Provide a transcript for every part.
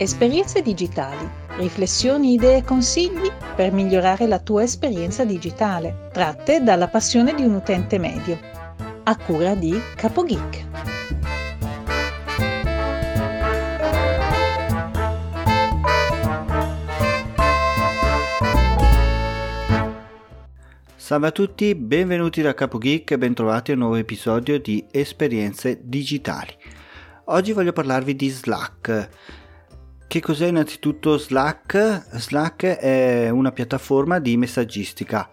Esperienze digitali, riflessioni, idee e consigli per migliorare la tua esperienza digitale, tratte dalla passione di un utente medio. A cura di CapoGeek. Salve a tutti, benvenuti da CapoGeek e bentrovati a un nuovo episodio di Esperienze digitali. Oggi voglio parlarvi di Slack. Che cos'è innanzitutto Slack? Slack è una piattaforma di messaggistica.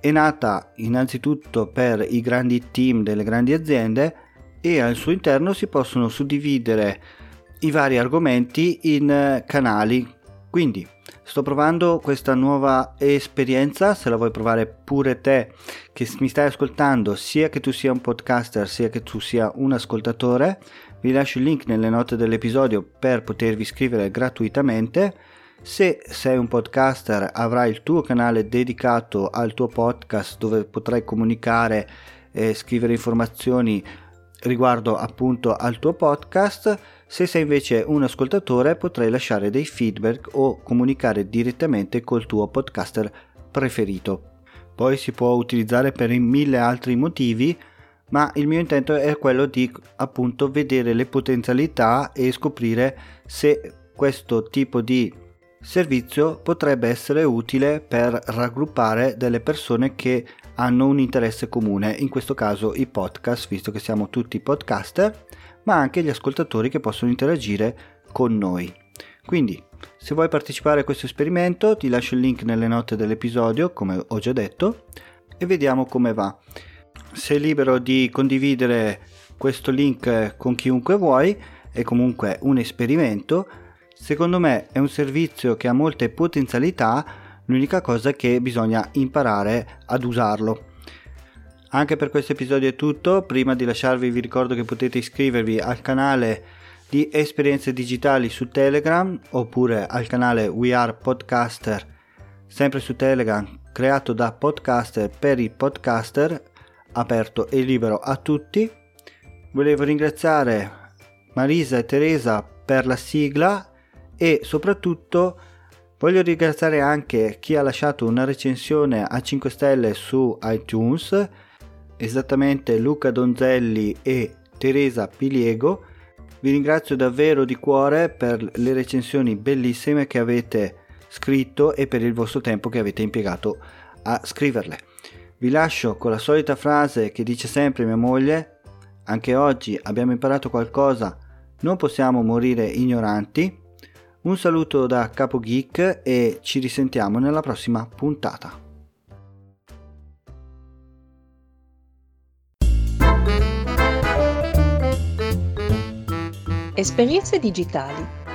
È nata innanzitutto per i grandi team delle grandi aziende e al suo interno si possono suddividere i vari argomenti in canali. Quindi sto provando questa nuova esperienza, se la vuoi provare pure te che mi stai ascoltando, sia che tu sia un podcaster sia che tu sia un ascoltatore vi lascio il link nelle note dell'episodio per potervi iscrivere gratuitamente. Se sei un podcaster avrai il tuo canale dedicato al tuo podcast dove potrai comunicare e scrivere informazioni riguardo appunto al tuo podcast. Se sei invece un ascoltatore potrai lasciare dei feedback o comunicare direttamente col tuo podcaster preferito. Poi si può utilizzare per mille altri motivi ma il mio intento è quello di appunto vedere le potenzialità e scoprire se questo tipo di servizio potrebbe essere utile per raggruppare delle persone che hanno un interesse comune, in questo caso i podcast, visto che siamo tutti podcaster, ma anche gli ascoltatori che possono interagire con noi. Quindi, se vuoi partecipare a questo esperimento, ti lascio il link nelle note dell'episodio, come ho già detto, e vediamo come va sei libero di condividere questo link con chiunque vuoi, è comunque un esperimento. Secondo me è un servizio che ha molte potenzialità, l'unica cosa è che bisogna imparare ad usarlo. Anche per questo episodio è tutto, prima di lasciarvi vi ricordo che potete iscrivervi al canale di esperienze digitali su Telegram oppure al canale We Are Podcaster sempre su Telegram creato da podcaster per i podcaster aperto e libero a tutti. Volevo ringraziare Marisa e Teresa per la sigla e soprattutto voglio ringraziare anche chi ha lasciato una recensione a 5 stelle su iTunes, esattamente Luca Donzelli e Teresa Piliego. Vi ringrazio davvero di cuore per le recensioni bellissime che avete scritto e per il vostro tempo che avete impiegato a scriverle. Vi lascio con la solita frase che dice sempre mia moglie, anche oggi abbiamo imparato qualcosa, non possiamo morire ignoranti. Un saluto da Capo Geek e ci risentiamo nella prossima puntata. Esperienze digitali,